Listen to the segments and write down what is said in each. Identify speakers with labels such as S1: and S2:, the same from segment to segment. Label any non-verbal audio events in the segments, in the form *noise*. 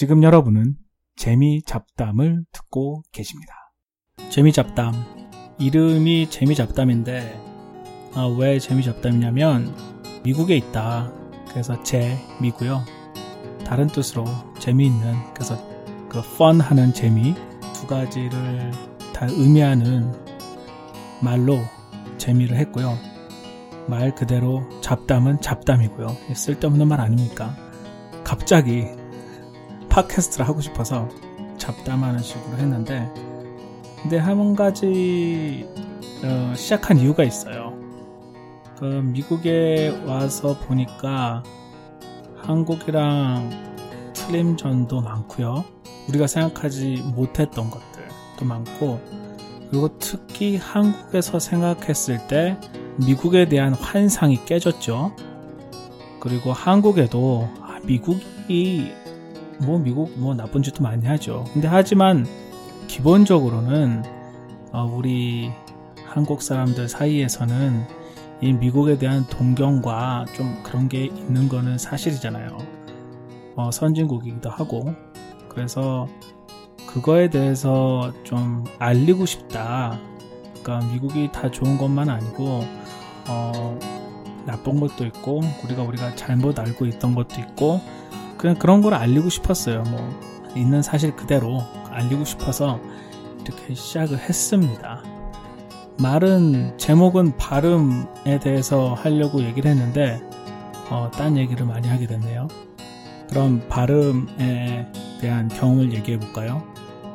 S1: 지금 여러분은 재미 잡담을 듣고 계십니다. 재미 잡담. 이름이 재미 잡담인데, 아, 왜 재미 잡담이냐면, 미국에 있다. 그래서 재미고요. 다른 뜻으로 재미있는, 그래서 그 fun 하는 재미 두 가지를 다 의미하는 말로 재미를 했고요. 말 그대로 잡담은 잡담이고요. 쓸데없는 말 아닙니까? 갑자기 팟캐스트를 하고 싶어서 잡담하는 식으로 했는데 근데 한 가지 어, 시작한 이유가 있어요. 그 미국에 와서 보니까 한국이랑 틀림 점도 많고요. 우리가 생각하지 못했던 것들도 많고 그리고 특히 한국에서 생각했을 때 미국에 대한 환상이 깨졌죠. 그리고 한국에도 아, 미국이 뭐 미국 뭐 나쁜 짓도 많이 하죠. 근데 하지만 기본적으로는 어, 우리 한국 사람들 사이에서는 이 미국에 대한 동경과 좀 그런 게 있는 거는 사실이잖아요. 어, 선진국이기도 하고 그래서 그거에 대해서 좀 알리고 싶다. 그러니까 미국이 다 좋은 것만 아니고 어, 나쁜 것도 있고 우리가 우리가 잘못 알고 있던 것도 있고 그냥 그런 걸 알리고 싶었어요. 뭐 있는 사실 그대로 알리고 싶어서 이렇게 시작을 했습니다. 말은 제목은 발음에 대해서 하려고 얘기를 했는데 어, 딴 얘기를 많이 하게 됐네요. 그럼 발음에 대한 경험을 얘기해 볼까요?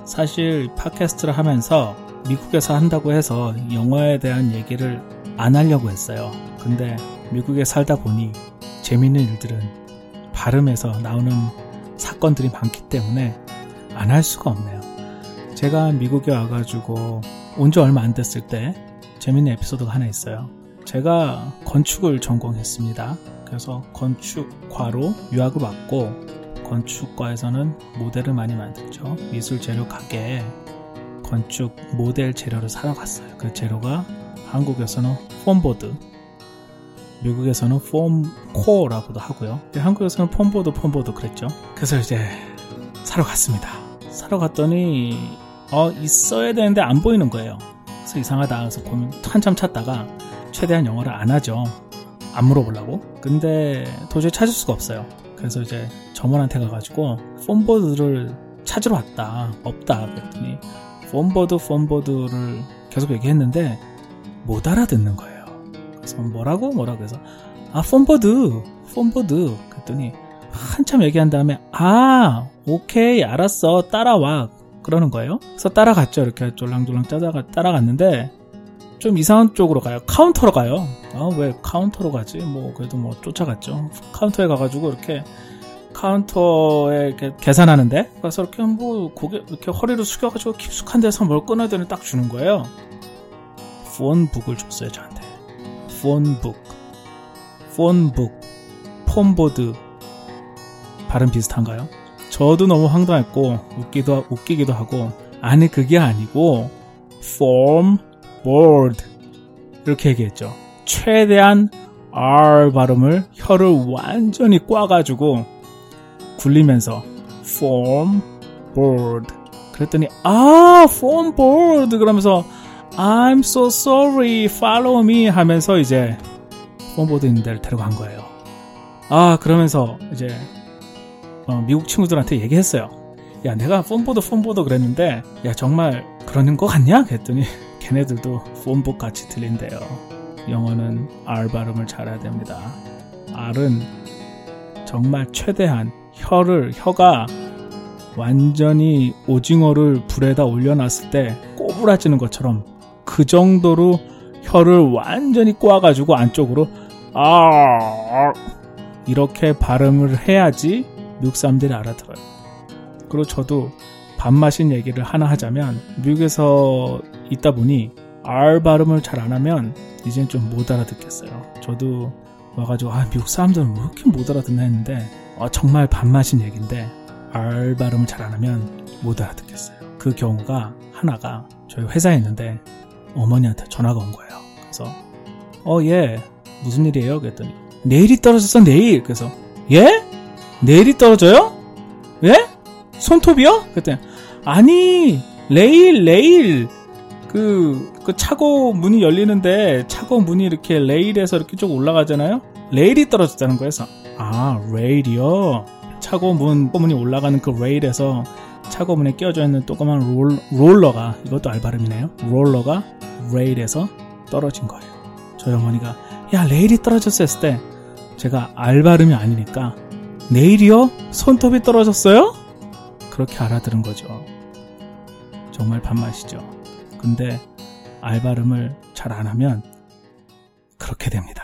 S1: 사실 팟캐스트를 하면서 미국에서 한다고 해서 영어에 대한 얘기를 안 하려고 했어요. 근데 미국에 살다 보니 재밌는 일들은 발음에서 나오는 사건들이 많기 때문에 안 할 수가 없네요. 제가 미국에 와가지고 온 지 얼마 안 됐을 때 재밌는 에피소드가 하나 있어요. 제가 건축을 전공했습니다. 그래서 건축과로 유학을 왔고 건축과에서는 모델을 많이 만들죠. 미술 재료 가게에 건축 모델 재료를 사러 갔어요. 그 재료가 한국에서는 foam board, 미국에서는 foam core라고도 하고요. 한국에서는 foam board, foam board 그랬죠. 그래서 이제 사러 갔습니다. 사러 갔더니 어 있어야 되는데 안 보이는 거예요. 그래서 이상하다. 그래서 고민 한참 찾다가 최대한 영어를 안 하죠. 안 물어보려고. 근데 도저히 찾을 수가 없어요. 그래서 이제 점원한테 가가지고 폼보드를 찾으러 왔다. 없다. 그랬더니 폼보드, 폼보드를 계속 얘기했는데 못 알아듣는 거예요. 그래서 뭐라고? 뭐라고 해서 아, 폼보드, 폼보드. 그랬더니 한참 얘기한 다음에 아, 오케이, 알았어. 따라와. 그러는 거예요. 그래서 따라갔죠. 이렇게 쫄랑쫄랑 짜다가 따라갔는데 좀 이상한 쪽으로 가요. 카운터로 가요. 아, 왜 카운터로 가지? 뭐, 그래도 뭐 쫓아갔죠. 카운터에 가가지고 이렇게 카운터에 이렇게 계산하는데, 그래서 이렇게 뭐 고개, 이렇게 허리를 숙여가지고 깊숙한 데서 뭘 끊어야 되는 딱 주는 거예요. phone book을 줬어요, 저한테. phone book. phone book. foam board. 발음 비슷한가요? 저도 너무 황당했고, 웃기도, 웃기기도 하고, 아니, 그게 아니고, form board. 이렇게 얘기했죠. 최대한 R 발음을 혀를 완전히 꽈가지고 굴리면서 form board. 그랬더니 아 form board 그러면서 I'm so sorry follow me 하면서 이제 폼보드 있는 데를 데려간 거예요. 아 그러면서 이제 어, 미국 친구들한테 얘기했어요. 야 내가 폼보드 폼보드 그랬는데 야 정말 그러는 거 같냐? 그랬더니 *laughs* 걔네들도 폼북 같이 들린대요. 영어는 R 발음을 잘해야 됩니다. R은 정말 최대한 혀를 혀가 완전히 오징어를 불에다 올려놨을 때 꼬부라지는 것처럼 그 정도로 혀를 완전히 꼬아가지고 안쪽으로 아 이렇게 발음을 해야지 미국 사람들이 알아들어요. 그리고 저도 밥맛인 얘기를 하나 하자면 미국에서 있다 보니 R 발음을 잘 안 하면 이젠 좀 못 알아듣겠어요. 저도 와가지고 아 미국 사람들은 왜 이렇게 못 알아듣나 했는데 어, 정말 밥맛인 얘기인데 R 발음을 잘 안 하면 못 알아듣겠어요. 그 경우가 하나가 저희 회사에 있는데 어머니한테 전화가 온 거예요. 그래서 어 예 무슨 일이에요? 그랬더니 nail이 떨어졌어 내일. 그래서 예? nail이 떨어져요? 예? 손톱이요? 그때 아니 레일 레일 그, 그 차고 문이 열리는데 차고 문이 이렇게 레일에서 이렇게 쭉 올라가잖아요. 레일이 떨어졌다는 거에서 아 레일이요. 차고 문 문이 올라가는 그 레일에서 차고 문에 끼어져 있는 조그만 롤, 롤러가 이것도 알바름이네요. 롤러가 레일에서 떨어진 거예요. 저희 어머니가 야 레일이 떨어졌어 했을 때 제가 알바름이 아니니까 내일이요? 손톱이 떨어졌어요? 그렇게 알아들은 거죠. 정말 밥맛이죠. 근데 알바름을 잘 안 하면 그렇게 됩니다.